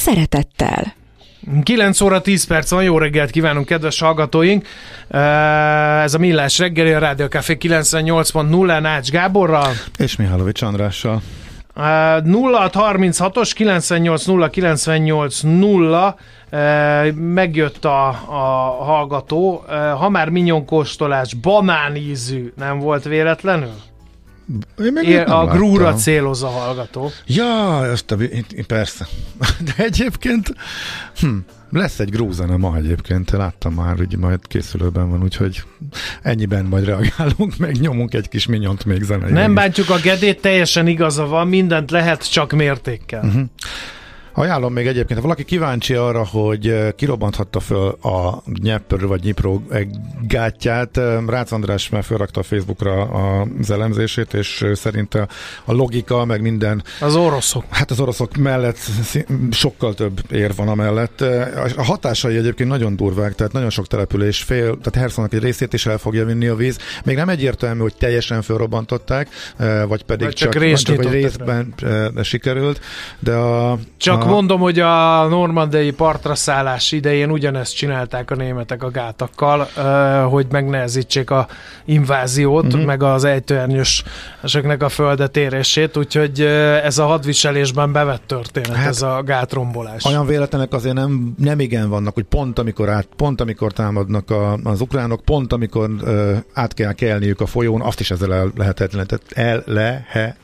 szeretettel. 9 óra 10 perc van, jó reggelt kívánunk, kedves hallgatóink! Ez a Millás reggeli, a Rádió Café 98.0 Nács Gáborral. És Mihálovics Andrással. 0636-os 980 980 megjött a, a hallgató. Ha már minyonkóstolás, banánízű nem volt véletlenül? Én meg Ér, a grúra céloz a hallgató. Ja, ezt a, persze. De egyébként hm, lesz egy grúzene ma egyébként, láttam már, hogy majd készülőben van, úgyhogy ennyiben majd reagálunk, meg nyomunk egy kis minyont még zenei. Nem bántjuk a gedét, teljesen igaza van, mindent lehet, csak mértékkel. Uh-huh. Ajánlom még egyébként, ha valaki kíváncsi arra, hogy eh, kirobbanthatta föl a Dnyeper vagy Dnipro gátját, eh, Rácz András már felrakta a Facebookra az elemzését, és eh, szerinte a logika, meg minden... Az oroszok. Hát az oroszok mellett sokkal több ér van amellett. A hatásai egyébként nagyon durvák, tehát nagyon sok település fél, tehát Hersonnak egy részét is el fogja vinni a víz. Még nem egyértelmű, hogy teljesen felrobbantották, vagy pedig Vagy csak csak, csak részben sikerült, de a... Csak a, mondom, hogy a normandai partra szállás idején ugyanezt csinálták a németek a gátakkal, hogy megnehezítsék a inváziót, uh-huh. meg az ejtőernyősöknek a földetérését, úgyhogy ez a hadviselésben bevett történet, hát, ez a gátrombolás. Olyan véletlenek azért nem, nem igen vannak, hogy pont amikor, át, pont amikor támadnak a, az ukránok, pont amikor uh, át kell kelniük a folyón, azt is ezzel el lehetetlenített, el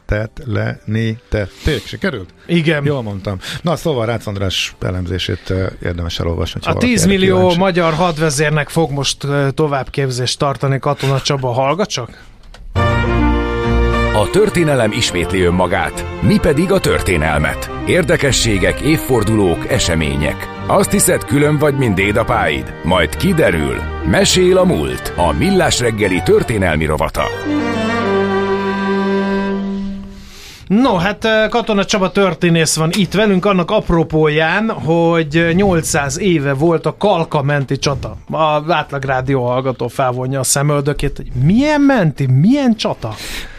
lehetetlenített. Sikerült? Igen. Jól mondtam. Na szóval Rácz András elemzését érdemes elolvasni. A 10 millió kíváncsi. magyar hadvezérnek fog most továbbképzést tartani Katona Csaba, hallgat csak? A történelem ismétli önmagát, mi pedig a történelmet. Érdekességek, évfordulók, események. Azt hiszed, külön vagy, mint dédapáid? Majd kiderül. Mesél a múlt. A Millás reggeli történelmi rovata. No, hát Katona Csaba történész van itt velünk, annak apropóján, hogy 800 éve volt a Kalka menti csata. A átlag rádió hallgató felvonja a szemöldökét, hogy milyen menti, milyen csata?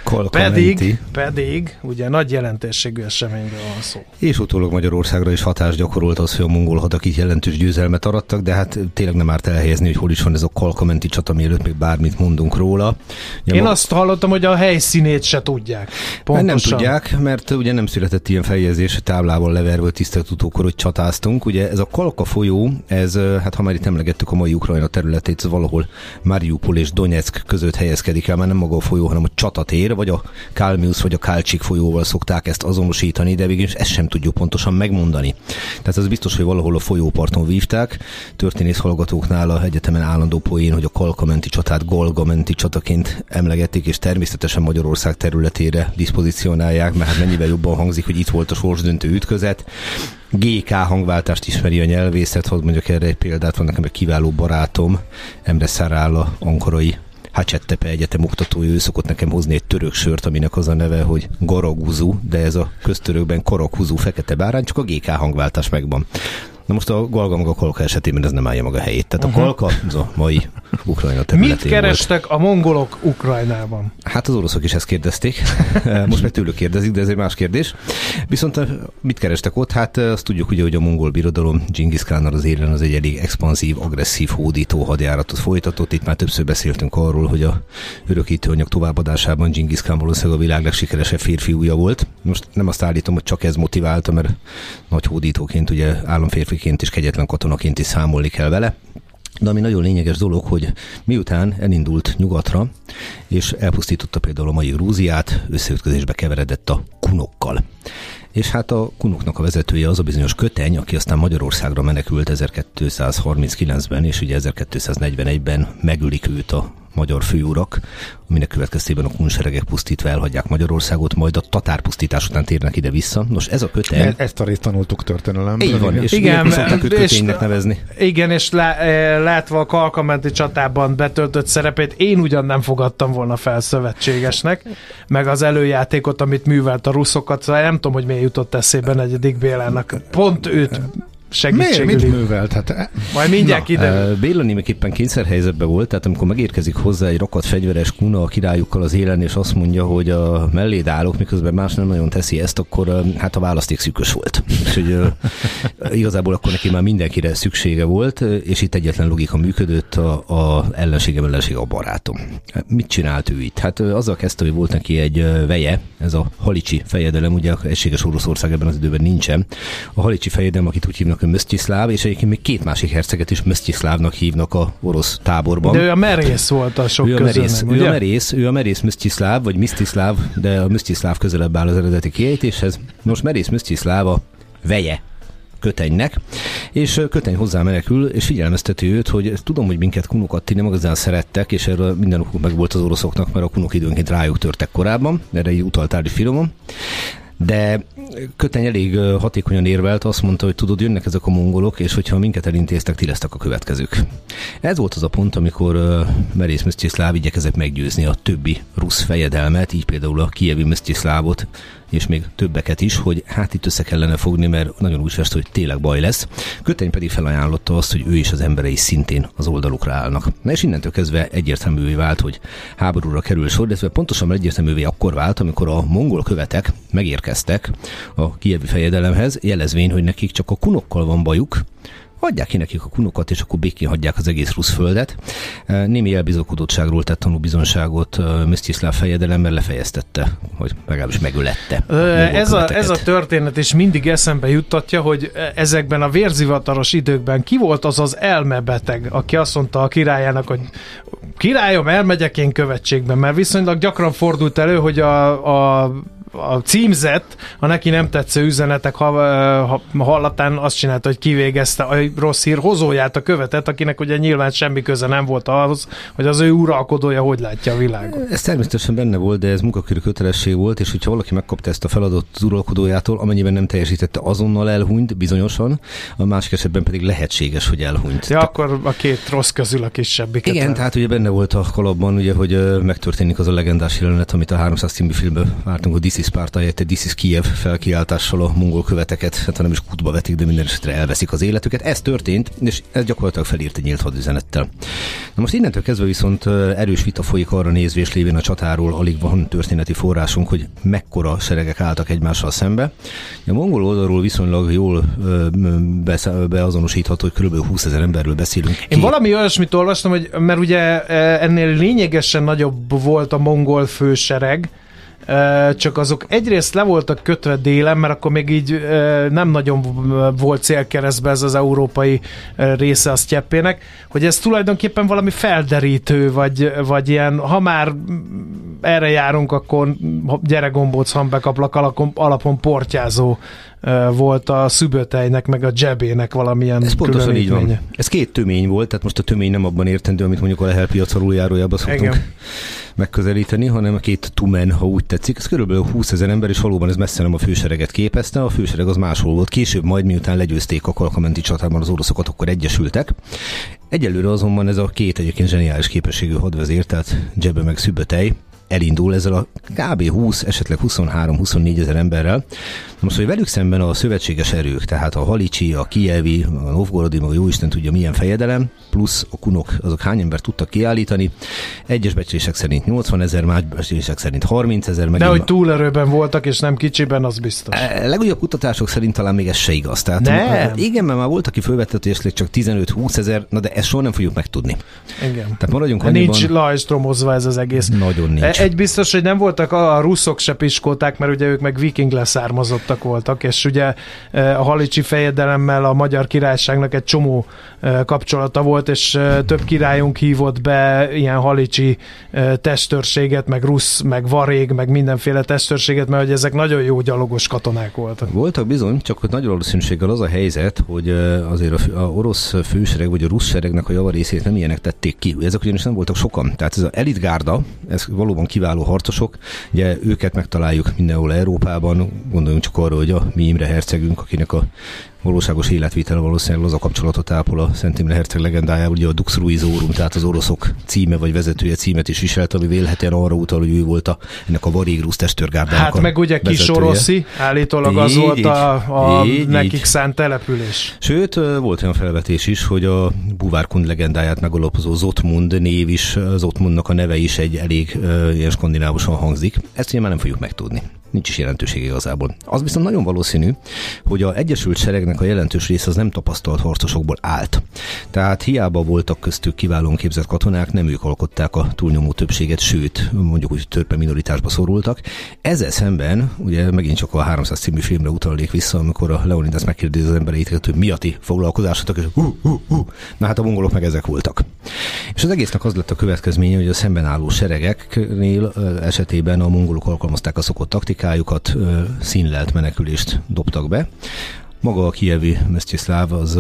Kolka pedig, pedig, ugye nagy jelentőségű eseményről van szó. És utólag Magyarországra is hatást gyakorolt az, hogy a mongol hadak itt jelentős győzelmet arattak, de hát tényleg nem árt elhelyezni, hogy hol is van ez a kalkamenti csata, mielőtt még bármit mondunk róla. Ja, Én ma... azt hallottam, hogy a helyszínét se tudják. Pontosan. Nem tudják, mert ugye nem született ilyen feljegyzés, táblával leverve tisztelt utókor, hogy csatáztunk. Ugye ez a Kalka folyó, ez, hát ha már itt emlegettük a mai Ukrajna területét, ez valahol Mariupol és Donetsk között helyezkedik el, már nem maga a folyó, hanem a csatatér, vagy a Kálmiusz vagy a Kálcsik folyóval szokták ezt azonosítani, de végül ezt sem tudjuk pontosan megmondani. Tehát az biztos, hogy valahol a folyóparton vívták. Történész hallgatóknál a egyetemen állandó poén, hogy a Kalkamenti csatát Golgamenti csataként emlegetik, és természetesen Magyarország területére diszpozícionálják, mert hát mennyivel jobban hangzik, hogy itt volt a sorsdöntő ütközet. GK hangváltást ismeri a nyelvészet, hogy mondjuk erre egy példát, van nekem egy kiváló barátom, Emre Szárála, ankorai Hacsettepe Egyetem oktatója, ő szokott nekem hozni egy török sört, aminek az a neve, hogy Garaguzu, de ez a köztörökben Karakuzu fekete bárány, csak a GK hangváltás megvan. Na most a Galga maga Kolka esetében ez nem állja maga helyét. Tehát uh-huh. a Kolka az a mai Ukrajna területén Mit kerestek volt. a mongolok Ukrajnában? Hát az oroszok is ezt kérdezték. Most meg tőlük kérdezik, de ez egy más kérdés. Viszont mit kerestek ott? Hát azt tudjuk ugye, hogy a mongol birodalom Genghis Khánnal az élen az egy elég expanzív, agresszív, hódító hadjáratot folytatott. Itt már többször beszéltünk arról, hogy a örökítőanyag továbbadásában Genghis Khan valószínűleg a világ legsikeresebb férfiúja volt. Most nem azt állítom, hogy csak ez motiválta, mert nagy hódítóként ugye államférfiként és kegyetlen katonaként is számolni kell vele. De ami nagyon lényeges dolog, hogy miután elindult nyugatra, és elpusztította például a mai Grúziát, összeütközésbe keveredett a kunokkal. És hát a kunoknak a vezetője az a bizonyos köteny, aki aztán Magyarországra menekült 1239-ben, és ugye 1241-ben megülik őt a magyar főurak, aminek következtében a kunseregek pusztítva elhagyják Magyarországot, majd a tatár pusztítás után térnek ide vissza. Nos, ez a kötény... E- ezt a részt tanultuk történelem. Így van, és igen, és, nevezni. Igen, és lá, e, látva a Kalkamenti csatában betöltött szerepét, én ugyan nem fogadtam volna fel szövetségesnek, meg az előjátékot, amit művelt a ruszokat, szóval nem tudom, hogy miért jutott eszébe negyedik Bélának. Pont őt segítségül. Miért, mit művelt? Hát, e- Majd mindjárt ide. Béla némiképpen kényszerhelyzetben volt, tehát amikor megérkezik hozzá egy rakat fegyveres kuna a királyukkal az élen, és azt mondja, hogy a melléd állok, miközben más nem nagyon teszi ezt, akkor hát a választék szűkös volt. És hogy igazából akkor neki már mindenkire szüksége volt, és itt egyetlen logika működött, a, a ellenségem ellenség a barátom. Hát mit csinált ő itt? Hát azzal kezdte, hogy volt neki egy veje, ez a halicsi fejedelem, ugye egységes Oroszország ebben az időben nincsen. A halicsi fejedelem, akit úgy hívnak hívnak Msztyiszláv, és egyébként még két másik herceget is Msztyiszlávnak hívnak a orosz táborban. De ő a merész volt a sok ő a merész, közül, ő a merész, ő a merész Msztyiszláv, vagy Msztyiszláv, de a Msztyiszláv közelebb áll az eredeti kiejtéshez. Most merész Msztyiszláv a veje kötenynek, és köteny hozzá menekül, és figyelmezteti őt, hogy tudom, hogy minket kunokat nem igazán szerettek, és erről minden okuk meg volt az oroszoknak, mert a kunok időnként rájuk törtek korábban, erre így utaltál filmom. De Köteny elég hatékonyan érvelt, azt mondta, hogy tudod, jönnek ezek a mongolok, és hogyha minket elintéztek, ti lesztek a következők. Ez volt az a pont, amikor Merész Msztyiszláv igyekezett meggyőzni a többi rusz fejedelmet, így például a kievi Msztyiszlávot, és még többeket is, hogy hát itt össze kellene fogni, mert nagyon úgy fest, hogy tényleg baj lesz. Köteny pedig felajánlotta azt, hogy ő és az emberei szintén az oldalukra állnak. Na és innentől kezdve egyértelművé vált, hogy háborúra kerül sor, de pontosan egyértelművé akkor vált, amikor a mongol követek megérkeztek a kievi fejedelemhez, jelezvén, hogy nekik csak a kunokkal van bajuk, hagyják ki nekik a kunokat, és akkor békén hagyják az egész rusz földet. Némi elbizakodottságról tett tanúbizonságot Msztyiszláv fejedelem, mert lefejeztette, hogy legalábbis megölette. Ez a, ez a történet is mindig eszembe juttatja, hogy ezekben a vérzivataros időkben ki volt az az elmebeteg, aki azt mondta a királyának, hogy királyom, elmegyek én követségben, mert viszonylag gyakran fordult elő, hogy a, a a címzett, a neki nem tetsző üzenetek ha, ha, hallatán azt csinálta, hogy kivégezte a rossz hír hozóját, a követet, akinek ugye nyilván semmi köze nem volt ahhoz, hogy az ő uralkodója hogy látja a világot. Ez természetesen benne volt, de ez munkakörű kötelesség volt, és hogyha valaki megkapta ezt a feladatot az uralkodójától, amennyiben nem teljesítette, azonnal elhunyt, bizonyosan, a másik esetben pedig lehetséges, hogy elhunyt. Ja, Te... akkor a két rossz közül a kisebbik. Igen, tehát ugye benne volt a kalapban, ugye, hogy megtörténik az a legendás jelenet, amit a 300 című filmben vártunk, hogy This is Sparta This is Kiev felkiáltással a mongol követeket, hát nem is kutba vetik, de minden esetre elveszik az életüket. Ez történt, és ez gyakorlatilag felírt egy nyílt hadüzenettel. Na most innentől kezdve viszont erős vita folyik arra nézvés lévén a csatáról, alig van történeti forrásunk, hogy mekkora seregek álltak egymással szembe. A mongol oldalról viszonylag jól beazonosítható, hogy kb. 20 ezer emberről beszélünk. Én valami olyasmit olvastam, hogy mert ugye ennél lényegesen nagyobb volt a mongol fősereg, csak azok egyrészt le voltak kötve délen, mert akkor még így nem nagyon volt célkeresztbe ez az európai része a sztyeppének, hogy ez tulajdonképpen valami felderítő, vagy, vagy ilyen, ha már erre járunk, akkor gyere gombóc hambekaplak alapon, portyázó volt a szübötejnek, meg a dzsebének valamilyen Ez pontosan így van. Ez két tömény volt, tehát most a tömény nem abban értendő, amit mondjuk a Lehel piac aluljárójában szoktunk Igen. megközelíteni, hanem a két tumen, ha úgy tetszik. Ez körülbelül 20 ezer ember, és valóban ez messze nem a fősereget képezte. A fősereg az máshol volt. Később majd miután legyőzték a Kalkamenti csatában az oroszokat, akkor egyesültek. Egyelőre azonban ez a két egyébként zseniális képességű hadvezér, tehát Dzsebe meg Szübötej, elindul ezzel a kb. 20, esetleg 23-24 ezer emberrel. Most, hogy velük szemben a szövetséges erők, tehát a Halicsi, a Kievi, a Novgorodi, a jóisten tudja milyen fejedelem, plusz a kunok, azok hány ember tudtak kiállítani. Egyes becslések szerint 80 ezer, más becslések szerint 30 ezer. De hogy túlerőben voltak, és nem kicsiben, az biztos. A e, legújabb kutatások szerint talán még ez se igaz. Tehát, nem. Igen, mert már volt, aki fölvetett, hogy csak 15-20 ezer, na de ezt soha nem fogjuk megtudni. Igen. Tehát maradjunk annyiban, Nincs lajstromozva ez az egész. Nagyon nincs. Egy biztos, hogy nem voltak a, ruszok se piskóták, mert ugye ők meg viking leszármazottak voltak, és ugye a halicsi fejedelemmel a magyar királyságnak egy csomó kapcsolata volt, és több királyunk hívott be ilyen halicsi testőrséget, meg rusz, meg varég, meg mindenféle testőrséget, mert hogy ezek nagyon jó gyalogos katonák voltak. Voltak bizony, csak hogy nagy valószínűséggel az a helyzet, hogy azért a, a orosz fősereg vagy a rusz seregnek a javarészét nem ilyenek tették ki. Ezek ugyanis nem voltak sokan. Tehát ez az elitgárda, ez valóban kiváló harcosok, ugye őket megtaláljuk mindenhol Európában, gondoljunk csak arra, hogy a mi Imre hercegünk, akinek a valóságos életvitel valószínűleg az a kapcsolatot ápol a Szent Imre Herceg legendájával, ugye a Dux Ruizorum, tehát az oroszok címe vagy vezetője címet is viselt, ami vélhetően arra utal, hogy ő volt a, ennek a Varégrusz testőrgárdának Hát meg ugye kis oroszi, állítólag az így, volt a, a így, nekik így. szánt település. Sőt, volt olyan felvetés is, hogy a Buvárkund legendáját megalapozó Zotmund név is, Zotmundnak a neve is egy elég uh, ilyen skandinávosan hangzik. Ezt ugye már nem fogjuk megtudni nincs is jelentőség igazából. Az viszont nagyon valószínű, hogy a Egyesült Seregnek a jelentős része az nem tapasztalt harcosokból állt. Tehát hiába voltak köztük kiválóan képzett katonák, nem ők alkották a túlnyomó többséget, sőt, mondjuk úgy törpe minoritásba szorultak. Ezzel szemben, ugye megint csak a 300 című filmre utalnék vissza, amikor a Leonidas megkérdezi az embereit, hogy mi a ti foglalkozásotok, és hú, hú, hú. Na hát a mongolok meg ezek voltak. És az egésznek az lett a következménye, hogy a szemben álló seregeknél esetében a mongolok alkalmazták a szokott taktikát, taktikájukat színlelt menekülést dobtak be. Maga a kievi Msztyiszláv, az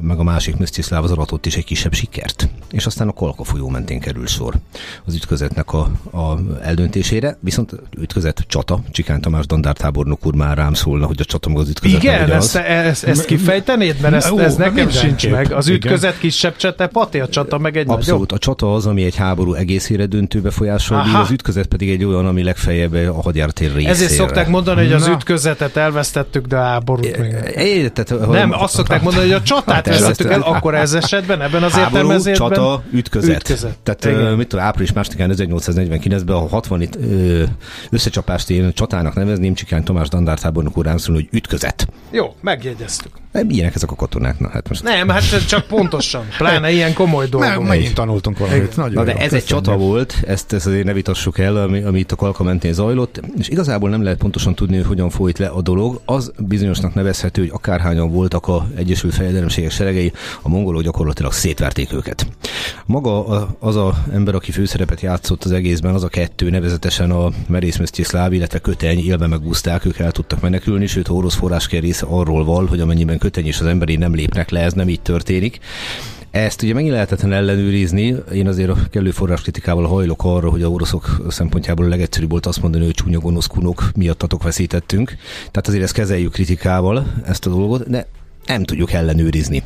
meg a másik Msztyiszláv az aratott is egy kisebb sikert. És aztán a Kolka folyó mentén kerül sor az ütközetnek a, a eldöntésére, viszont ütközet csata, Csikán Tamás dandártábornok úr már rám szólna, hogy a csata meg az ütközet Igen, ezt, ezt, ezt kifejtenéd, mert ezt, ez nekem sincs meg. Az ütközet Igen. kisebb csata, Pati a csata meg egy Abszolút, nagyobb. a csata az, ami egy háború egészére döntő befolyásol, az ütközet pedig egy olyan, ami legfeljebb a hadjártér részére. Ezért szokták mondani, hogy az ütközetet elvesztettük, de háborút még É, tehát, nem, azt szokták mondani, hogy a csatát hát vezettük el, akkor ez esetben, ebben az Háború, értelmezésben. csata, ütközet. ütközet. Tehát Igen. mit tudom, április másodikán 1849-ben a 60 itt összecsapást én csatának nevezném, Csikán Tomás Dandár tábornok úr hogy ütközet. Jó, megjegyeztük. Ilyenek ezek a katonák, na hát most. Nem, hát csak pontosan. Pláne ilyen komoly dolgok. Meg, megint tanultunk valamit. Nagyon na, de jó, ez egy csata volt, ezt, ezt azért ne vitassuk el, ami, ami itt a Kalka mentén zajlott, és igazából nem lehet pontosan tudni, hogy hogyan folyt le a dolog. Az bizonyosnak nevezhető, hogy akárhányan voltak a Egyesült Fejedelemségek seregei, a mongolok gyakorlatilag szétverték őket. Maga az a ember, aki főszerepet játszott az egészben, az a kettő, nevezetesen a Merész Mesztyiszláv, illetve Köteny élve megúzták, ők el tudtak menekülni, sőt, orosz forrás része arról val, hogy amennyiben Köteny és az emberi nem lépnek le, ez nem így történik. Ezt ugye megint lehetetlen ellenőrizni. Én azért a kellő forráskritikával hajlok arra, hogy a oroszok szempontjából a legegyszerűbb volt azt mondani, hogy csúnya gonosz kunok miattatok veszítettünk. Tehát azért ezt kezeljük kritikával, ezt a dolgot, de nem tudjuk ellenőrizni.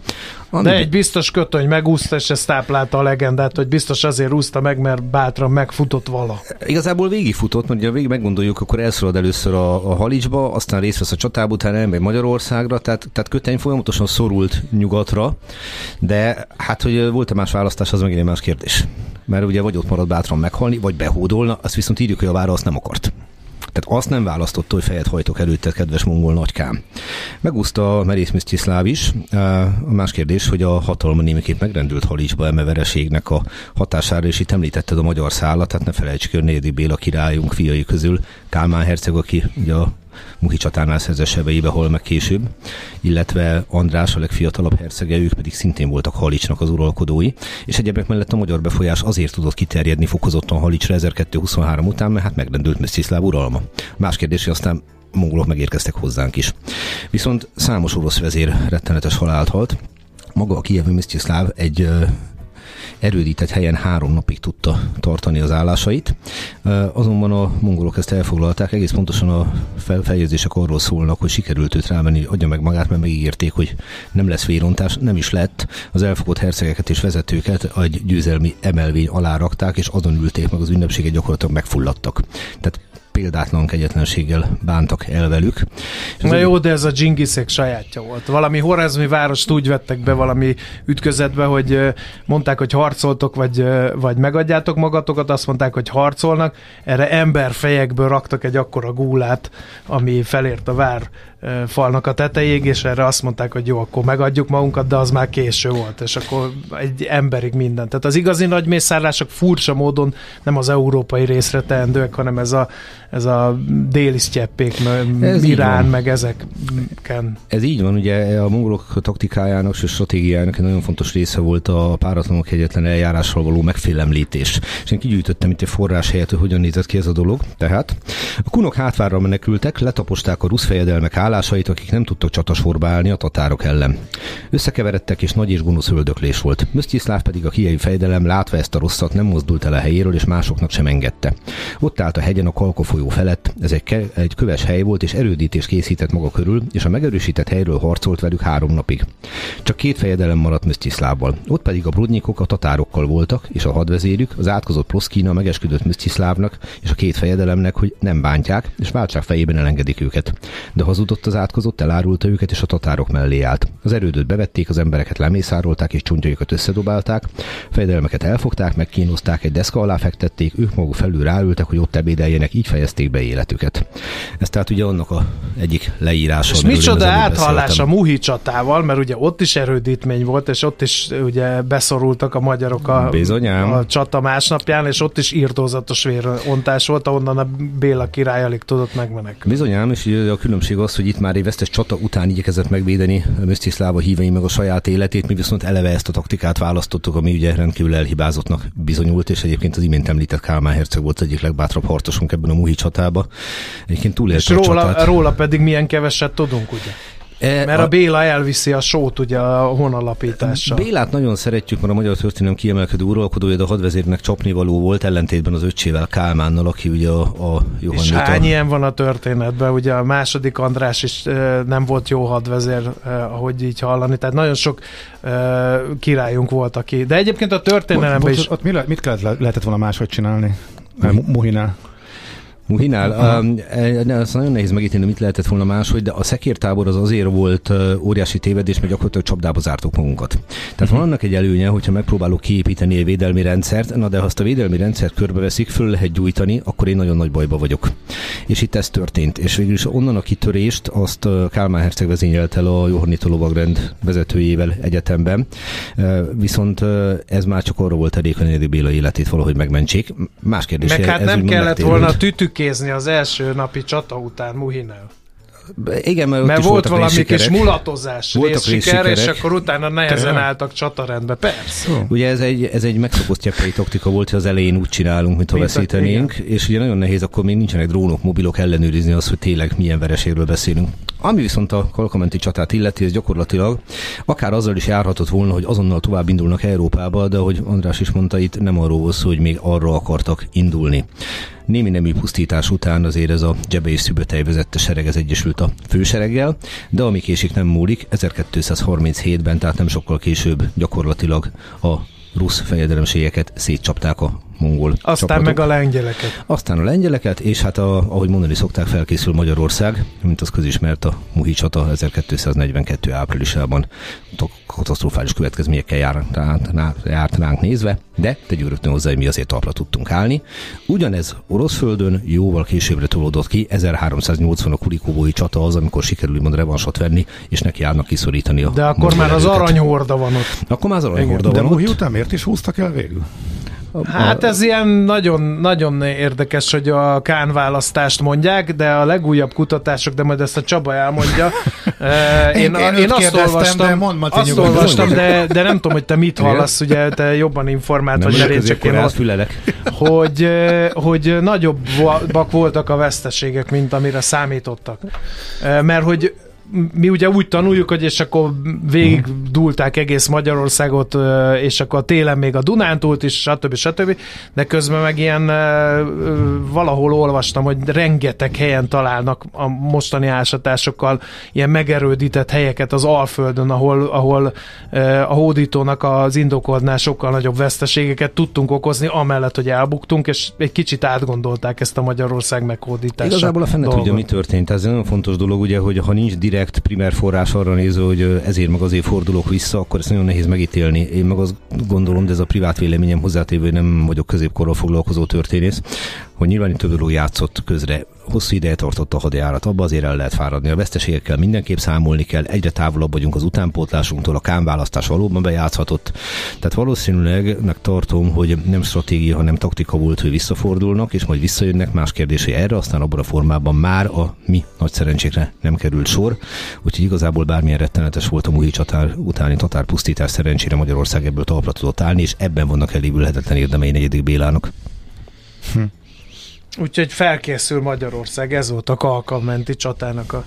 Ami... De egy biztos kötöny megúszta, és ezt táplálta a legendát, hogy biztos azért úszta meg, mert bátran megfutott vala. Igazából végigfutott, mert ugye végig meggondoljuk, akkor elszorad először a, a Halicsba, aztán részt vesz a csatába, utána elmegy Magyarországra, tehát, tehát köteny folyamatosan szorult nyugatra, de hát, hogy volt-e más választás, az megint egy más kérdés. Mert ugye vagy ott marad bátran meghalni, vagy behódolna, azt viszont írjuk, hogy a vára azt nem akart. Tehát azt nem választotta, hogy fejet hajtok előtte, kedves mongol nagykám. Megúszta a Merész Msztyiszláv is. A más kérdés, hogy a hatalma némiképp megrendült Halicsba eme vereségnek a hatására, és itt említetted a magyar szállat, tehát ne felejtsük, hogy Nédi Béla királyunk fiai közül Kálmán herceg, aki ugye a Muhi csatánál szerzett sebeibe hol meg később, illetve András, a legfiatalabb hercege, ők pedig szintén voltak Halicsnak az uralkodói, és egyebek mellett a magyar befolyás azért tudott kiterjedni fokozottan Halicsra 1223 után, mert hát megrendült Mesztiszláv uralma. Más kérdés, hogy aztán mongolok megérkeztek hozzánk is. Viszont számos orosz vezér rettenetes halált halt, maga a kievi Msztyiszláv egy erődített helyen három napig tudta tartani az állásait. Azonban a mongolok ezt elfoglalták, egész pontosan a feljegyzések arról szólnak, hogy sikerült őt rámenni, adja meg magát, mert megígérték, hogy nem lesz vérontás, nem is lett. Az elfogott hercegeket és vezetőket egy győzelmi emelvény alá rakták, és azon ülték meg az ünnepséget gyakorlatilag megfulladtak. Tehát példátlan kegyetlenséggel bántak el velük. Na jó, de ez a dzsingiszek sajátja volt. Valami horezmi várost úgy vettek be valami ütközetbe, hogy mondták, hogy harcoltok, vagy, vagy megadjátok magatokat, azt mondták, hogy harcolnak. Erre emberfejekből raktak egy akkora gúlát, ami felért a vár falnak a tetejéig, és erre azt mondták, hogy jó, akkor megadjuk magunkat, de az már késő volt, és akkor egy emberig minden. Tehát az igazi nagy mészárlások furcsa módon nem az európai részre teendőek, hanem ez a, ez a déli sztyeppék, Irán, meg ezeken. Ez így van, ugye a mongolok taktikájának és stratégiájának egy nagyon fontos része volt a páratlanok egyetlen eljárásról való megfélemlítés. És én kigyűjtöttem itt egy forrás helyett, hogy hogyan nézett ki ez a dolog. Tehát a kunok hátvárra menekültek, letaposták a rusz fejedelmek állásait, akik nem tudtak csatasorba állni a tatárok ellen. Összekeveredtek, és nagy és gonosz öldöklés volt. Msztyiszláv pedig a kiei fejdelem látva ezt a rosszat nem mozdult el a helyéről, és másoknak sem engedte. Ott állt a hegyen a Kalka folyó felett, ez egy, ke- egy köves hely volt, és erődítés készített maga körül, és a megerősített helyről harcolt velük három napig. Csak két fejedelem maradt Msztyiszlávval. Ott pedig a brudnyikok a tatárokkal voltak, és a hadvezérük, az átkozott Ploszkina megesküdött Msztyiszlávnak és a két fejedelemnek, hogy nem bántják, és váltsák fejében elengedik őket. De hazudott az átkozott, elárulta őket, és a tatárok mellé állt. Az erődöt bevették, az embereket lemészárolták, és csontjaikat összedobálták, fejedelmeket elfogták, megkínozták, egy deszka alá fektették, ők maguk felül ráültek, hogy ott ebédeljenek, így fejezték be életüket. Ez tehát ugye annak a egyik leírása. És micsoda áthallás a Muhi csatával, mert ugye ott is erődítmény volt, és ott is ugye beszorultak a magyarok a, Bizonyám. a csata másnapján, és ott is írtózatos vérontás volt, ahonnan a Béla király alig tudott megmenekülni. Bizonyám, és ugye a különbség az, hogy itt már egy vesztes csata után igyekezett megvédeni Msztiszláva hívei meg a saját életét, mi viszont eleve ezt a taktikát választottuk, ami ugye rendkívül elhibázottnak bizonyult, és egyébként az imént említett Kálmán herceg volt az egyik legbátrabb harcosunk ebben a Muhi csatába. Egyébként túlélte És a róla, csatát. róla pedig milyen keveset tudunk, ugye? E, Mert a Béla elviszi a sót ugye a honalapítással. Bélát nagyon szeretjük, mert a magyar történelem kiemelkedő uralkodója, de a hadvezérnek csapnivaló volt, ellentétben az öccsével Kálmánnal, aki ugye a, a És Johannit hány a... ilyen van a történetben? Ugye a második András is ö, nem volt jó hadvezér, ö, ahogy így hallani. Tehát nagyon sok ö, királyunk volt, aki... De egyébként a történelemben Ott, is... ott mi le, mit kellett, lehetett volna máshogy csinálni? Muhinál. Muhinál. Um, ne, azt nagyon nehéz megítélni, mit lehetett volna máshogy, de a szekértábor az azért volt óriási tévedés, mert gyakorlatilag csapdába zártuk magunkat. Tehát uh-huh. van annak egy előnye, hogyha megpróbálok kiépíteni egy védelmi rendszert, na de ha azt a védelmi rendszert körbeveszik, föl lehet gyújtani, akkor én nagyon nagy bajba vagyok. És itt ez történt. És végül is onnan a kitörést azt Kálmán Herceg vezényelt el a Johannita lovagrend vezetőjével egyetemben. Viszont ez már csak arra volt elég, hogy Béla életét valahogy megmentsék. Más kérdés. Meg hát nem kellett volna tütükézni az első napi csata után Muhinel. Igen, mert, Mert volt valami kis részsikerek. mulatozás, Voltak részsiker, és akkor utána nehezen Tényleg? álltak csatarendbe. Persze. Ugye ez egy, ez egy megszokott cseppei taktika volt, hogy az elején úgy csinálunk, mintha Mint veszítenénk, és ugye nagyon nehéz, akkor még nincsenek drónok, mobilok ellenőrizni azt, hogy tényleg milyen vereségről beszélünk. Ami viszont a kalkamenti csatát illeti, ez gyakorlatilag akár azzal is járhatott volna, hogy azonnal tovább indulnak Európába, de ahogy András is mondta, itt nem arról volt szó, hogy még arra akartak indulni. Némi nemű pusztítás után azért ez a Dzsebe és Szübötej vezette sereg ez egyesült a fősereggel, de ami késik nem múlik, 1237-ben, tehát nem sokkal később gyakorlatilag a rusz fejedelemségeket szétcsapták a mongol Aztán csapatok. meg a lengyeleket. Aztán a lengyeleket, és hát a, ahogy mondani szokták, felkészül Magyarország, mint az közismert a Muhi csata 1242 áprilisában katasztrofális következményekkel jár, járt, járt ránk nézve, de tegyük rögtön hozzá, hogy mi azért talpra tudtunk állni. Ugyanez orosz földön jóval későbbre tolódott ki, 1380 a Kulikóbói csata az, amikor sikerül úgymond revansot venni, és neki járnak kiszorítani a De akkor már az aranyhorda van ott. Akkor már az aranyhorda De van Muhi ott. után miért is húztak el végül? Hát ez ilyen nagyon, nagyon érdekes, hogy a Kán választást mondják, de a legújabb kutatások, de majd ezt a Csaba elmondja. Eh, Én- én őt azt olvastam, de mondd, Maci, azt olvastam de, de nem tudom, hogy te mit hallasz, ugye te jobban informált Nem vagy, én csak én fülelek. hogy, hogy nagyobbak voltak a veszteségek, mint amire számítottak. Mert hogy mi ugye úgy tanuljuk, hogy és akkor végig dúlták egész Magyarországot, és akkor télen még a Dunántúlt is, stb. stb. De közben meg ilyen valahol olvastam, hogy rengeteg helyen találnak a mostani ásatásokkal ilyen megerődített helyeket az Alföldön, ahol, ahol a hódítónak az indokoltnál sokkal nagyobb veszteségeket tudtunk okozni, amellett, hogy elbuktunk, és egy kicsit átgondolták ezt a Magyarország meghódítását. Igazából a fene dolgot. tudja, mi történt. Ez egy nagyon fontos dolog, ugye, hogy ha nincs direkt primer forrás arra néző, hogy ezért meg azért fordulok vissza, akkor ezt nagyon nehéz megítélni. Én meg azt gondolom, de ez a privát véleményem hozzátévő, hogy nem vagyok középkorral foglalkozó történész, hogy nyilván itt több játszott közre. Hosszú ideje tartott a hadjárat, abba azért el lehet fáradni. A veszteségekkel mindenképp számolni kell, egyre távolabb vagyunk az utánpótlásunktól, a kámválasztás valóban bejátszhatott. Tehát valószínűleg tartom, hogy nem stratégia, hanem taktika volt, hogy visszafordulnak, és majd visszajönnek. Más kérdés, hogy erre aztán abban a formában már a mi nagy szerencsékre nem került sor. Úgyhogy igazából bármilyen rettenetes volt a Muhi csatár utáni tatárpusztítás, szerencsére Magyarország ebből talpra tudott állni, és ebben vannak elévülhetetlen érdemei negyedik Bélának. Hm. Úgyhogy felkészül Magyarország, ez volt a Kalkamenti csatának a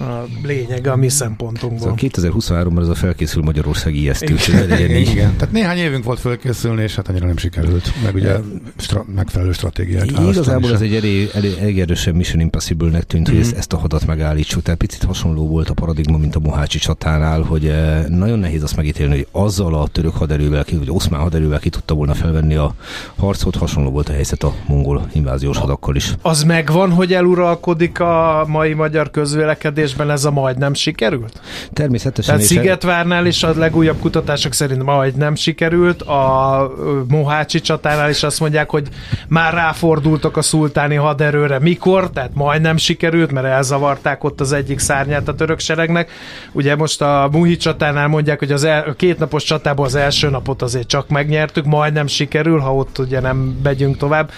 a lényeg a mi szempontunkból. Szóval 2023-ban ez a felkészül Magyarország ijesztő. Igen. Igen. Tehát néhány évünk volt felkészülni, és hát annyira nem sikerült. Meg ugye stra- megfelelő stratégiát Igazából ez egy elég, elég, elég erősen Mission Impossible-nek tűnt, mm-hmm. hogy ezt, ezt a hadat megállítsuk. Tehát picit hasonló volt a paradigma, mint a Mohácsi csatánál, hogy eh, nagyon nehéz azt megítélni, hogy azzal a török haderővel, vagy oszmán haderővel ki tudta volna felvenni a harcot, hasonló volt a helyzet a mongol inváziós hadakkal is. Az megvan, hogy eluralkodik a mai magyar közvélekedés kérdésben ez a majd nem sikerült? Természetesen. Tehát Szigetvárnál is a legújabb kutatások szerint majd nem sikerült, a Mohácsi csatánál is azt mondják, hogy már ráfordultak a szultáni haderőre. Mikor? Tehát majd nem sikerült, mert elzavarták ott az egyik szárnyát a török seregnek. Ugye most a Muhi csatánál mondják, hogy az el, a kétnapos csatában az első napot azért csak megnyertük, majd nem sikerül, ha ott ugye nem megyünk tovább.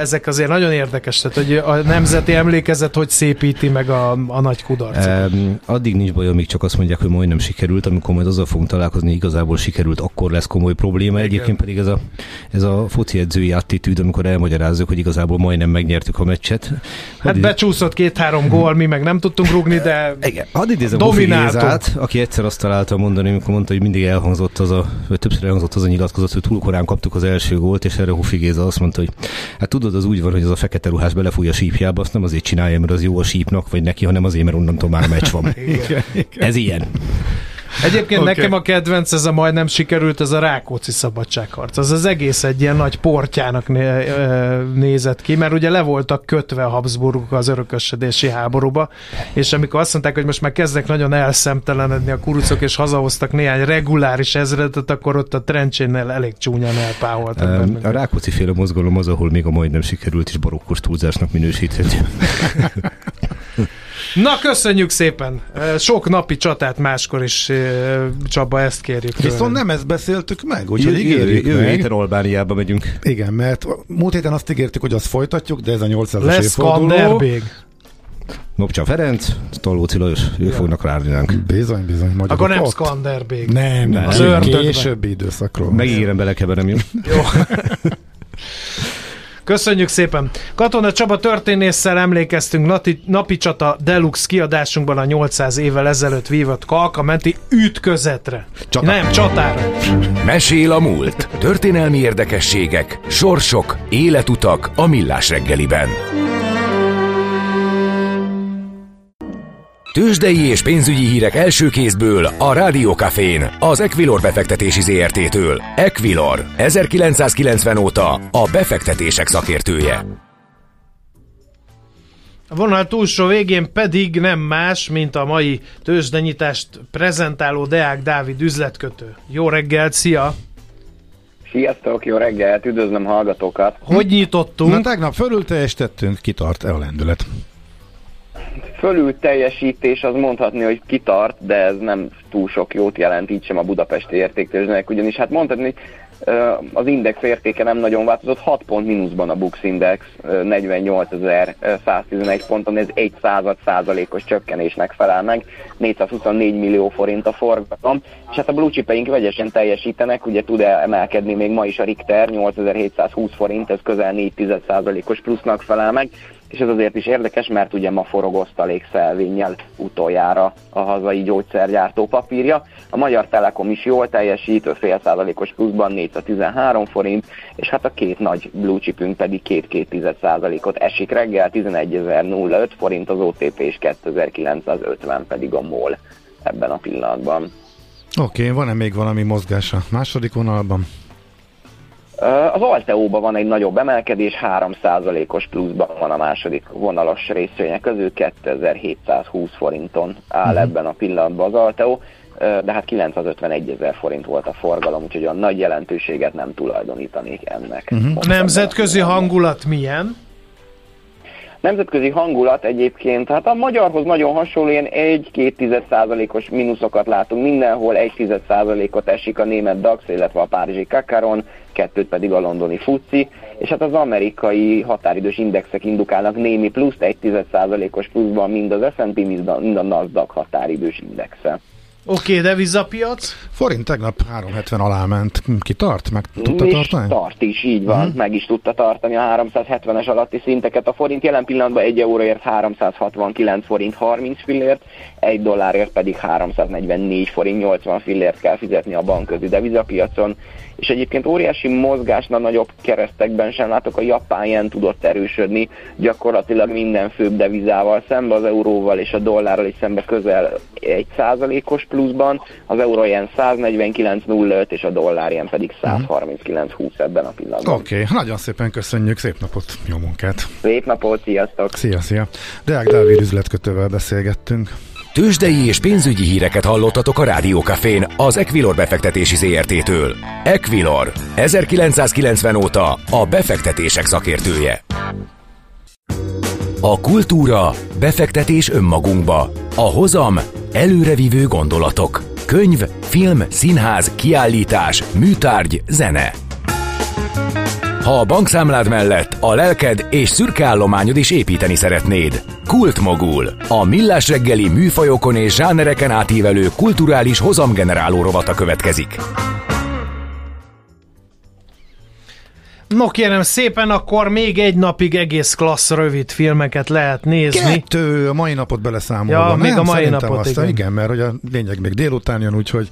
Ezek azért nagyon érdekes, tehát hogy a nemzeti emlékezet hogy szépíti meg a, a nagy kudarcot kudarcot. Um, addig nincs baj, amíg csak azt mondják, hogy majdnem sikerült, amikor majd azzal fogunk találkozni, igazából sikerült, akkor lesz komoly probléma. Egyébként pedig ez a, ez a foci edzői attitűd, amikor elmagyarázzuk, hogy igazából majdnem megnyertük a meccset. Hát Hadd becsúszott két-három gól, mi meg nem tudtunk rúgni, de Igen, hadd idézem domináltunk. aki egyszer azt találta mondani, amikor mondta, hogy mindig elhangzott az a, vagy többször elhangzott az a nyilatkozat, hogy túl korán kaptuk az első gólt, és erre Hufi Géza azt mondta, hogy hát tudod, az úgy van, hogy az a fekete ruhás belefúj a sípjába, azt nem azért csinálja, mert az jó a sípnak, vagy neki, hanem azért, mert onnantól már meccs van. igen, igen. Ez ilyen. Egyébként okay. nekem a kedvenc, ez a majdnem sikerült, ez a Rákóczi szabadságharc. Az az egész egy ilyen nagy portjának né- nézett ki, mert ugye le voltak kötve a Habsburgok az örökösödési háborúba, és amikor azt mondták, hogy most már kezdnek nagyon elszemtelenedni a kurucok, és hazahoztak néhány reguláris ezredet, akkor ott a Trencsénnél elég csúnyán elpáholtak. Um, a Rákóczi féle mozgalom az, ahol még a majdnem sikerült is barokkos túlzásnak minősíthető. Na, köszönjük szépen! Sok napi csatát máskor is, Csaba, ezt kérjük. Tőle. Viszont nem ezt beszéltük meg, úgyhogy ígérjük jövő, héten Albániába megyünk. Igen, mert múlt héten azt ígértük, hogy azt folytatjuk, de ez a 800-as Lesz. Nopcsa Ferenc, Tolóci Lajos, ők ja. fognak rárni ránk. Bizony, bizony. Akkor nem Skanderbég. Nem, nem. Az későbbi időszakról. Megígérem, belekeverem, jó? Köszönjük szépen! Katona Csaba történésszel emlékeztünk napi, napi csata deluxe kiadásunkban a 800 évvel ezelőtt vívott kalkamenti ütközetre. Csata. Nem, csatára. Mesél a múlt. Történelmi érdekességek, sorsok, életutak a millás reggeliben. Tőzsdei és pénzügyi hírek első kézből a Rádiókafén, az Equilor befektetési ZRT-től. Equilor, 1990 óta a befektetések szakértője. A vonal túlsó végén pedig nem más, mint a mai tőzsdenyitást prezentáló Deák Dávid üzletkötő. Jó reggelt, szia! Sziasztok, jó reggelt, üdvözlöm hallgatókat! Hogy nyitottunk? Na tegnap fölül teljesítettünk, kitart-e a lendület? Fölül teljesítés az mondhatni, hogy kitart, de ez nem túl sok jót jelent, így sem a budapesti értéktőzsnek, ugyanis hát mondhatni, az index értéke nem nagyon változott, 6 pont mínuszban a Bux Index, 48.111 ponton, ez 1 század százalékos csökkenésnek felel meg, 424 millió forint a forgalom, és hát a blue chipeink vegyesen teljesítenek, ugye tud emelkedni még ma is a Richter, 8720 forint, ez közel 4 százalékos plusznak felel meg, és ez azért is érdekes, mert ugye ma forog osztalékszelvénnyel utoljára a hazai gyógyszergyártó papírja. A Magyar Telekom is jól teljesít, fél százalékos pluszban 413 forint, és hát a két nagy blue chipünk pedig 2-2 százalékot esik reggel, 11.005 forint az OTP és 2950 pedig a MOL ebben a pillanatban. Oké, okay, van-e még valami mozgás a második vonalban? Az Alteóban van egy nagyobb emelkedés, 3%-os pluszban van a második vonalas részvények közül, 2720 forinton áll uh-huh. ebben a pillanatban az Alteó, de hát 951 ezer forint volt a forgalom, úgyhogy a nagy jelentőséget nem tulajdonítanék ennek. Uh-huh. A nemzetközi hangulat milyen? Nemzetközi hangulat egyébként, hát a magyarhoz nagyon hasonló, ilyen 1-2 os mínuszokat látunk mindenhol, 1 ot esik a német DAX, illetve a párizsi Kakaron, kettőt pedig a londoni FUCI, és hát az amerikai határidős indexek indukálnak némi pluszt, 1 os pluszban mind az S&P, mind a Nasdaq határidős indexe. Oké, okay, devizapiac? Forint tegnap 370 alá ment. Ki tart? Meg tudta is tartani? Tart is, így van. Uh-huh. Meg is tudta tartani a 370-es alatti szinteket. A forint jelen pillanatban 1 euróért 369 forint 30 fillért, 1 dollárért pedig 344 forint 80 fillért kell fizetni a bankközi devizapiacon és egyébként óriási mozgásnál nagyobb keresztekben sem látok, a japán jen tudott erősödni, gyakorlatilag minden főbb devizával szembe, az euróval és a dollárral is szembe közel egy százalékos pluszban, az euró ilyen 149.05 és a dollár ilyen pedig 139.20 ebben a pillanatban. Oké, okay, nagyon szépen köszönjük, szép napot, jó munkát! Szép napot, sziasztok! Szia, szia! Deák Dávid üzletkötővel beszélgettünk. Tőzsdei és pénzügyi híreket hallottatok a Rádiókafén az Equilor befektetési ZRT-től. Equilor, 1990 óta a befektetések szakértője. A kultúra, befektetés önmagunkba. A hozam, előrevívő gondolatok. Könyv, film, színház, kiállítás, műtárgy, zene. Ha a bankszámlád mellett a lelked és szürke állományod is építeni szeretnéd. Kultmogul. A millás reggeli műfajokon és zsánereken átívelő kulturális hozamgeneráló rovata következik. No kérem szépen, akkor még egy napig egész klassz rövid filmeket lehet nézni. Kettő, a mai napot beleszámolva. Ja, még a mai napot, azt, igen. igen. mert hogy a lényeg még délután jön, úgyhogy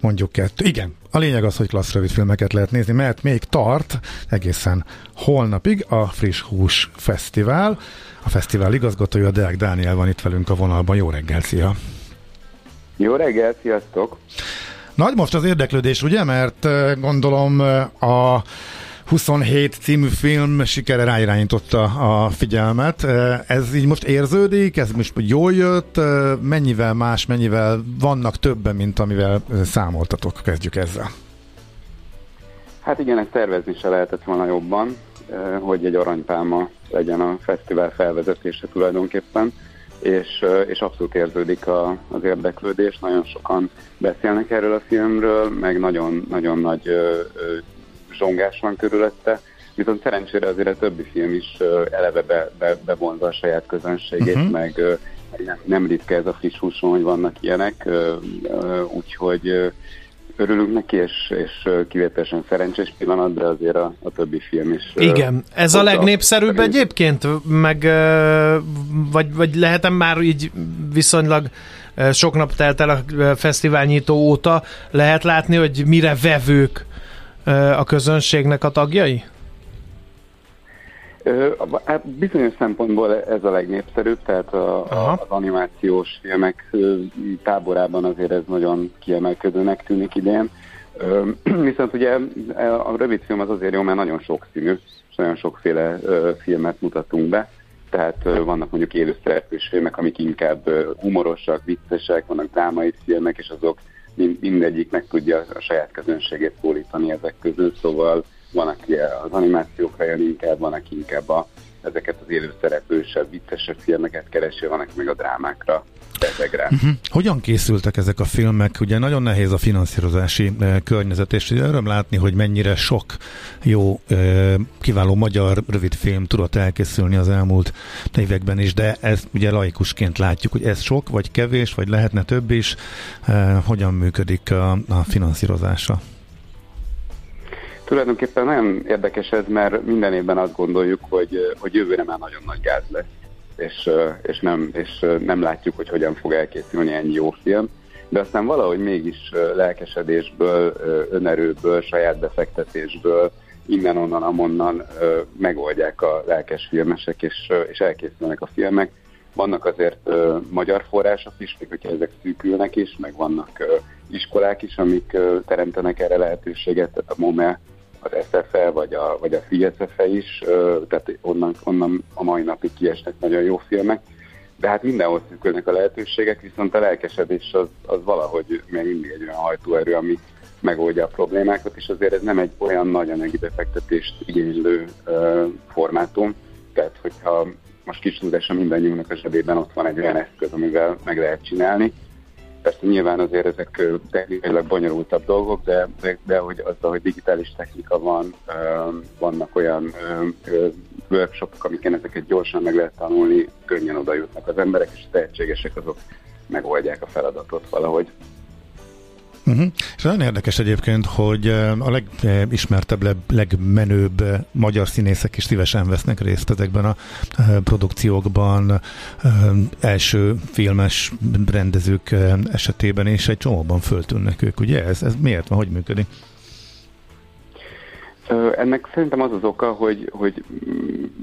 mondjuk kettő. Igen, a lényeg az, hogy klassz rövid filmeket lehet nézni, mert még tart egészen holnapig a Friss Hús Fesztivál. A fesztivál igazgatója Deák Dániel van itt velünk a vonalban. Jó reggel, szia! Jó reggel, sziasztok! Nagy most az érdeklődés, ugye? Mert eh, gondolom eh, a 27 című film sikere ráirányította a figyelmet. Ez így most érződik, ez most jól jött, mennyivel más, mennyivel vannak többen, mint amivel számoltatok? Kezdjük ezzel. Hát igen, ezt tervezni se lehetett volna jobban, hogy egy aranypálma legyen a fesztivál felvezetése tulajdonképpen, és, és abszolút érződik a, az érdeklődés, nagyon sokan beszélnek erről a filmről, meg nagyon, nagyon nagy zsongás van körülötte, viszont szerencsére azért a többi film is eleve be, be, bevonza a saját közönségét, uh-huh. meg nem, nem ritka ez a friss húson, hogy vannak ilyenek, úgyhogy örülünk neki, és, és kivételesen szerencsés pillanat, de azért a, a többi film is. Igen, ez a legnépszerűbb a egyébként, meg vagy, vagy lehetem már így viszonylag sok nap telt el a fesztivál nyitó óta, lehet látni, hogy mire vevők a közönségnek a tagjai? Hát bizonyos szempontból ez a legnépszerűbb, tehát a, az animációs filmek táborában azért ez nagyon kiemelkedőnek tűnik idén. Viszont ugye a rövid film az azért jó, mert nagyon sokszínű, és nagyon sokféle filmet mutatunk be. Tehát vannak mondjuk élőszereplős filmek, amik inkább humorosak, viccesek, vannak drámai filmek, és azok mindegyik meg tudja a saját közönségét szólítani ezek közül, szóval van, aki az animációkra jön inkább, van, aki inkább a, ezeket az élőszereplősebb, viccesebb filmeket keresi, van, aki meg a drámákra Uh-huh. Hogyan készültek ezek a filmek? Ugye nagyon nehéz a finanszírozási uh, környezet, és öröm látni, hogy mennyire sok jó, uh, kiváló magyar rövidfilm tudott elkészülni az elmúlt években is, de ez ugye laikusként látjuk, hogy ez sok, vagy kevés, vagy lehetne több is. Uh, hogyan működik a, a finanszírozása? Tulajdonképpen nagyon érdekes ez, mert minden évben azt gondoljuk, hogy, hogy jövőre már nagyon nagy gáz lesz és, és, nem, és nem látjuk, hogy hogyan fog elkészülni ennyi jó film. De aztán valahogy mégis lelkesedésből, önerőből, saját befektetésből, innen-onnan, amonnan megoldják a lelkes filmesek, és, és elkészülnek a filmek. Vannak azért magyar források is, még hogyha ezek szűkülnek is, meg vannak iskolák is, amik teremtenek erre lehetőséget, tehát a MOME az SFE vagy a, vagy a FISFE is, tehát onnan, onnan a mai napig kiesnek nagyon jó filmek, de hát mindenhol szűkülnek a lehetőségek, viszont a lelkesedés az, az valahogy még mindig egy olyan hajtóerő, ami megoldja a problémákat, és azért ez nem egy olyan nagy anyagi befektetést igénylő formátum, tehát hogyha most kis tudása mindannyiunknak a zsebében ott van egy olyan eszköz, amivel meg lehet csinálni. Persze nyilván azért ezek technikailag bonyolultabb dolgok, de, de, de hogy azzal, hogy digitális technika van, vannak olyan workshopok, amiken ezeket gyorsan meg lehet tanulni, könnyen oda jutnak az emberek, és a tehetségesek azok megoldják a feladatot valahogy. Uh-huh. És nagyon érdekes egyébként, hogy a legismertebb, legmenőbb magyar színészek is szívesen vesznek részt ezekben a produkciókban, első filmes rendezők esetében, és egy csomóban föltűnnek ők, ugye? Ez, ez miért van, hogy működik? Ennek szerintem az az oka, hogy, hogy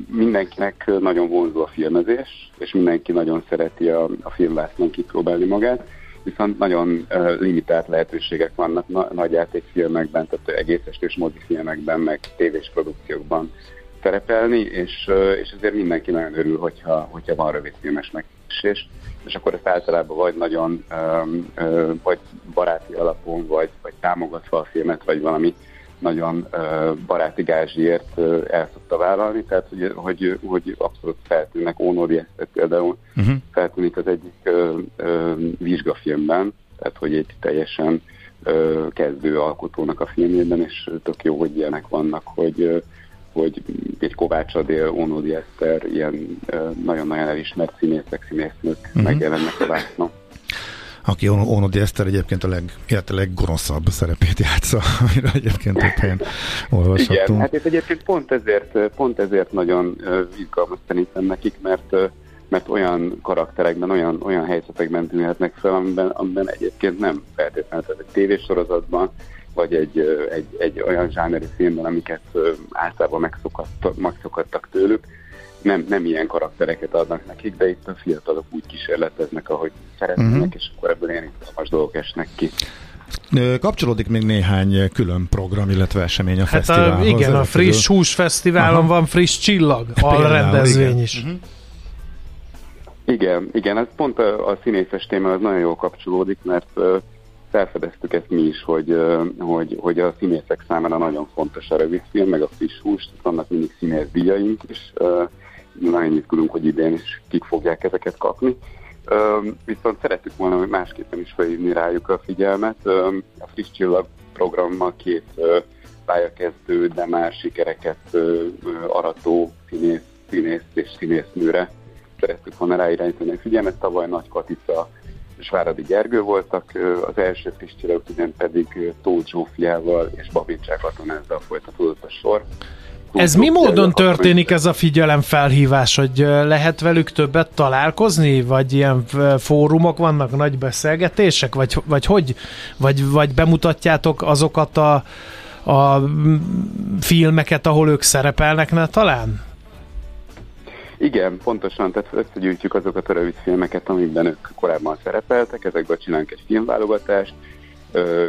mindenkinek nagyon vonzó a filmezés, és mindenki nagyon szereti a, a filmvásznon kipróbálni magát viszont nagyon limitált lehetőségek vannak na- nagy játékfilmekben, tehát egész estős mozifilmekben, meg tévés produkciókban szerepelni, és, és ezért mindenki nagyon örül, hogyha, hogyha van rövidfilmes megkeresés, és akkor ezt általában vagy nagyon vagy baráti alapon, vagy, vagy támogatva a filmet, vagy valami nagyon baráti gázsiért el szokta vállalni, tehát hogy, hogy, hogy abszolút feltűnnek, Ónori például uh-huh. feltűnik az egyik uh, vizsgafilmben, tehát hogy egy teljesen kezdő alkotónak a filmjében, és tök jó, hogy ilyenek vannak, hogy hogy egy Kovács Adél, Ónodi Eszter, ilyen nagyon-nagyon elismert színészek, színésznők uh-huh. megjelennek a vásznon aki Onodi Eszter egyébként a leg, élete leggonoszabb szerepét játsza, amiről egyébként több helyen olvashatunk. Igen, hát ez egyébként pont ezért, pont ezért nagyon izgalmas szerintem nekik, mert mert olyan karakterekben, olyan, olyan helyzetekben tűnhetnek fel, amiben, amiben egyébként nem feltétlenül, tehát egy tévésorozatban, vagy egy, egy, egy olyan zsáneri filmben, amiket általában megszokadtak, megszokadtak tőlük, nem, nem ilyen karaktereket adnak nekik, de itt a fiatalok úgy kísérleteznek, ahogy szeretnének, uh-huh. és akkor ebből ilyen izgalmas dolgok esnek ki. Kapcsolódik még néhány külön program, illetve esemény a hát fesztiválhoz. A, igen, a Friss közül... Hús Fesztiválon Aha. van Friss Csillag, a rendezvény is. Uh-huh. Igen, igen, ez pont a, a színészes téma az nagyon jól kapcsolódik, mert uh, felfedeztük ezt mi is, hogy, uh, hogy, hogy a színészek számára nagyon fontos a rövidfilm, meg a friss hús, vannak mindig színész díjaink, és uh, nagyon izgulunk, hogy idén is kik fogják ezeket kapni. Um, viszont szerettük volna, hogy másképpen is felhívni rájuk a figyelmet. A Friss Csillag programmal két uh, pályakezdő, de már sikereket arató színész, színész és színésznőre szerettük volna ráirányítani a figyelmet. Tavaly Nagy Katica és Váradi Gergő voltak, az első friss csillag pedig Tóth Zsófiával és Babincsák Atonázzal folytatódott a sor. Ez mi módon történik ez a figyelemfelhívás, hogy lehet velük többet találkozni, vagy ilyen fórumok vannak, nagy beszélgetések, vagy, vagy hogy, vagy, vagy bemutatjátok azokat a, a filmeket, ahol ők szerepelnek, ne talán? Igen, pontosan, tehát összegyűjtjük azokat a rövid filmeket, amikben ők korábban szerepeltek, ezekből csinálunk egy filmválogatást,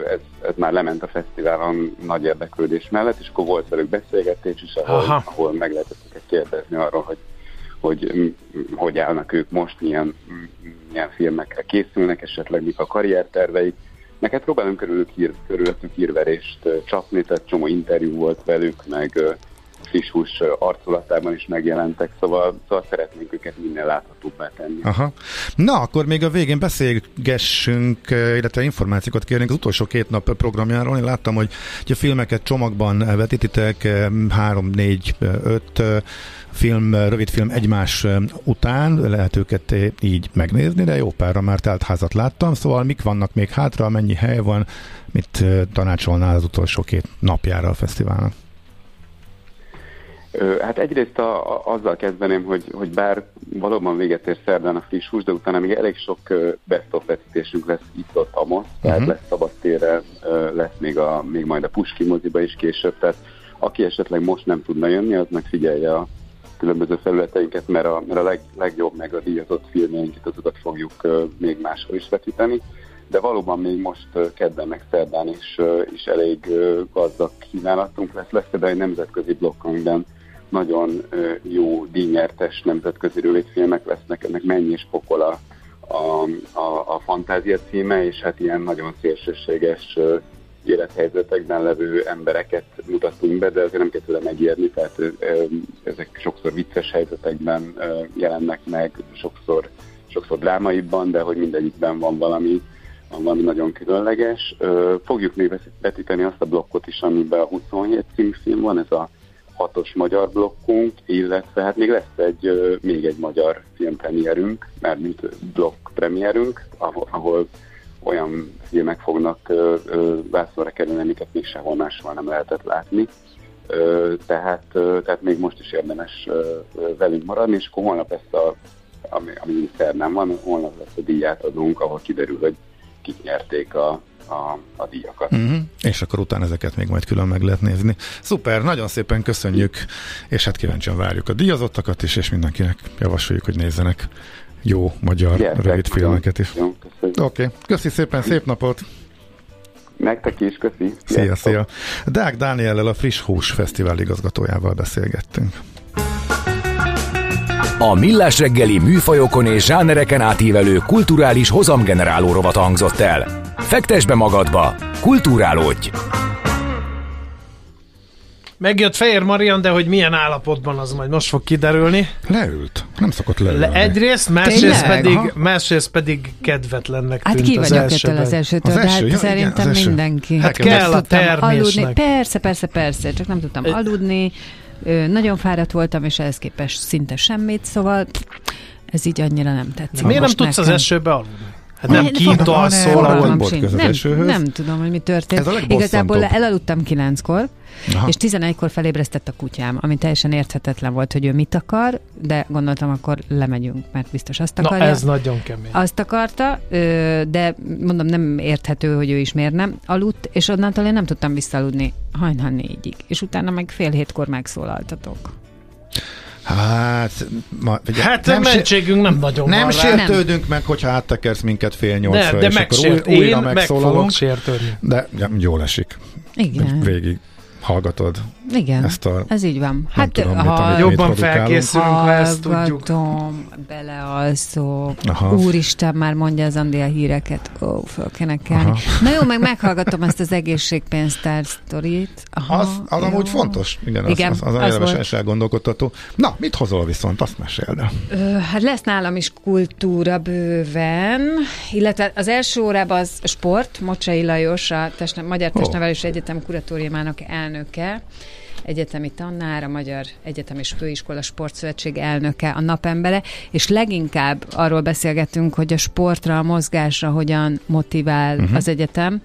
ez, ez már lement a fesztiválon nagy érdeklődés mellett, és akkor volt velük beszélgetés is, ahol, ahol meg lehetett őket kérdezni arról, hogy hogy hogy állnak ők most, milyen, milyen filmekre készülnek, esetleg mik a karrierterveik. Neked próbálunk körülük hír, körülöttük hírverést csapni, tehát csomó interjú volt velük, meg friss hús arculatában is megjelentek, szóval, szóval szeretnénk őket minél láthatóbbá tenni. Aha. Na, akkor még a végén beszélgessünk, illetve információkat kérnénk az utolsó két nap programjáról. Én láttam, hogy a filmeket csomagban vetítitek, három, négy, öt film, rövid film egymás után, lehet őket így megnézni, de jó párra már telt házat láttam, szóval mik vannak még hátra, mennyi hely van, mit tanácsolnál az utolsó két napjára a fesztiválnak? Hát egyrészt a, a, azzal kezdeném, hogy, hogy bár valóban véget ér szerdán a friss hús, de utána még elég sok best of vetítésünk lesz itt ott a most, uh-huh. tehát mhm. lesz szabadtére, lesz még, a, még majd a Puski moziba is később, tehát aki esetleg most nem tudna jönni, az meg figyelje a különböző felületeinket, mert a, mert a leg, legjobb meg a díjazott filmjeinket, azokat fogjuk még máshol is vetíteni de valóban még most kedden meg szerdán is, is elég gazdag kínálatunk lesz. Lesz például egy nemzetközi blokk, amiben nagyon jó díjnyertes nemzetközi rövidfilmek lesznek, ennek mennyi is pokola a, a, a fantázia címe, és hát ilyen nagyon szélsőséges élethelyzetekben levő embereket mutattunk be, de azért nem kell tőle megijedni, tehát ezek sokszor vicces helyzetekben jelennek meg, sokszor, sokszor drámaibban, de hogy mindegyikben van valami, valami nagyon különleges. Fogjuk még vetíteni azt a blokkot is, amiben a 27 címfilm van, ez a hatos magyar blokkunk, illetve hát még lesz egy, még egy magyar filmpremierünk, mert mint blokk premierünk, ahol, ahol olyan filmek fognak vászorra kerülni, amiket még sehol máshol nem lehetett látni. Ö, tehát, ö, tehát még most is érdemes ö, velünk maradni, és akkor holnap ezt a, ami, ami nem van, holnap lesz a díját adunk, ahol kiderül, hogy kik nyerték a, a, a díjakat. Uh-huh. És akkor utána ezeket még majd külön meg lehet nézni. Szuper, nagyon szépen köszönjük, és hát kíváncsian várjuk a díjazottakat is, és mindenkinek javasoljuk, hogy nézzenek jó magyar Gyertek, rövid filmeket is. Oké, okay. köszi szépen, szép napot! Nektek is, köszi! Szia, szia! Dák Dániellel a Friss Hús Fesztivál igazgatójával beszélgettünk. A Millás reggeli műfajokon és zsánereken átívelő kulturális hozamgeneráló rovat hangzott el. Fektes be magadba, kulturálódj! Megjött Fehér Marian, de hogy milyen állapotban az majd most fog kiderülni. Leült. Nem szokott leülni. Le, egyrészt, másrészt pedig, másrészt pedig kedvetlennek hát tűnt az elsőben. az elsőtől, az első, hát ja, szerintem igen, az mindenki. Hát kell a termésnek. Aludni. Persze, persze, persze, csak nem tudtam aludni. Nagyon fáradt voltam, és ehhez képest szinte semmit, szóval ez így annyira nem tetszik. Miért nem tudsz nekem. az esőbe aludni? Hát nem kint alszol, ahol nem, nem tudom, hogy mi történt. Igazából elaludtam kilenckor, Aha. és 11-kor felébresztett a kutyám, ami teljesen érthetetlen volt, hogy ő mit akar, de gondoltam, akkor lemegyünk, mert biztos azt akarja. Na ez nagyon kemény. Azt akarta, de mondom, nem érthető, hogy ő is miért nem aludt, és onnantól én nem tudtam visszaludni hajnal négyig, és utána meg fél hétkor megszólaltatok. Hát, ma, ugye, hát nem mentségünk nem nagyon Nem van sértődünk nem. meg, hogyha áttekersz minket fél nyolcra, és akkor új, újra megszólalunk. Meg de ja, jól esik. Igen. Végig hallgatod. Igen, ezt a, ez így van. Hát tudom, ha mit, jobban felkészülünk, ha ezt tudjuk. belealszok. Aha. Úristen, már mondja az Andi a híreket. Ó, föl kéne kelni. Na jó, meg meghallgatom ezt az egészségpénztár sztorit. Aha, az, az amúgy fontos. Igen, Igen az, az, az, az érdemes elgondolkodtató. Na, mit hozol viszont? Azt meséld el. hát lesz nálam is kultúra bőven, illetve az első órában az sport. Mocsai Lajos, a testne, Magyar Testnevelési oh. Egyetem kuratóriumának elnöke egyetemi tanár, a Magyar Egyetem és Főiskola Sportszövetség elnöke, a napembere, és leginkább arról beszélgetünk, hogy a sportra, a mozgásra hogyan motivál uh-huh. az egyetem.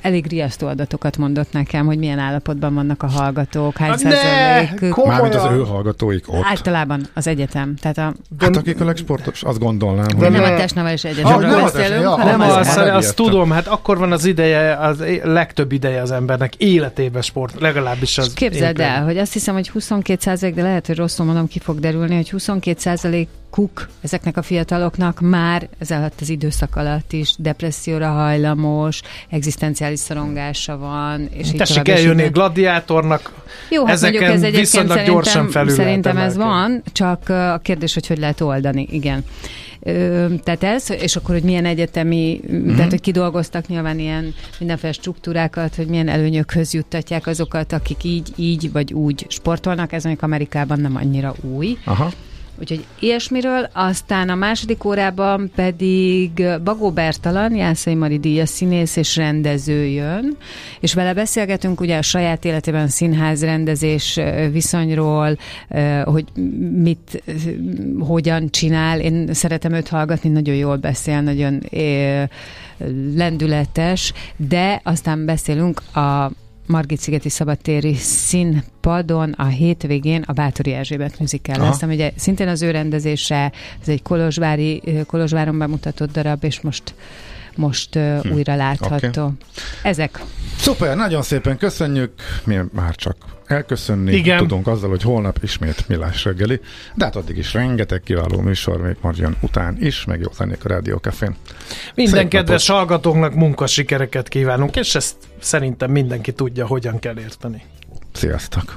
Elég riasztó adatokat mondott nekem, hogy milyen állapotban vannak a hallgatók, hány százalék. Mármint az ő hallgatóik ott. Általában az egyetem. Tehát a, hát akik a legsportos, azt gondolnám. De hogy nem a testnevelés egyetemről ah, beszélünk, ja, hanem az, az, azt tudom, hát akkor van az ideje, az legtöbb ideje az embernek életében sport, legalábbis az Képzeld éppen. el, hogy azt hiszem, hogy 22 százalék, de lehet, hogy rosszul mondom, ki fog derülni, hogy 22 százalék kuk ezeknek a fiataloknak már ez alatt az időszak alatt is depresszióra hajlamos, egzisztenciális szorongása van. És Tessék eljönni gladiátornak, Jó, hát ezeken ez viszonylag gyorsan felül Szerintem ez van, csak a kérdés, hogy hogy lehet oldani, igen. Tehát ez, és akkor, hogy milyen egyetemi, mm-hmm. tehát hogy kidolgoztak nyilván ilyen mindenféle struktúrákat, hogy milyen előnyökhöz juttatják azokat, akik így, így vagy úgy sportolnak, ez mondjuk Amerikában nem annyira új. Aha. Úgyhogy ilyesmiről, aztán a második órában pedig Bagó Bertalan, Jászai Mari díjas színész és rendező jön, és vele beszélgetünk ugye a saját életében színház rendezés viszonyról, hogy mit, hogyan csinál. Én szeretem őt hallgatni, nagyon jól beszél, nagyon lendületes, de aztán beszélünk a Margit-szigeti szabadtéri színpadon a hétvégén a Bátori Erzsébet műzikkel lesz, ami ugye szintén az ő rendezése, ez egy Kolozsvári, Kolozsváron bemutatott darab, és most most hm. újra látható. Okay. Ezek. Szuper, nagyon szépen köszönjük. Mi már csak elköszönni Igen. tudunk azzal, hogy holnap ismét Millás reggeli, de hát addig is rengeteg kiváló műsor még majd után is, meg jó zenék a Rádió Cafén. Minden Szép kedves napot. hallgatónknak munkasikereket kívánunk, és ezt szerintem mindenki tudja, hogyan kell érteni. Sziasztok!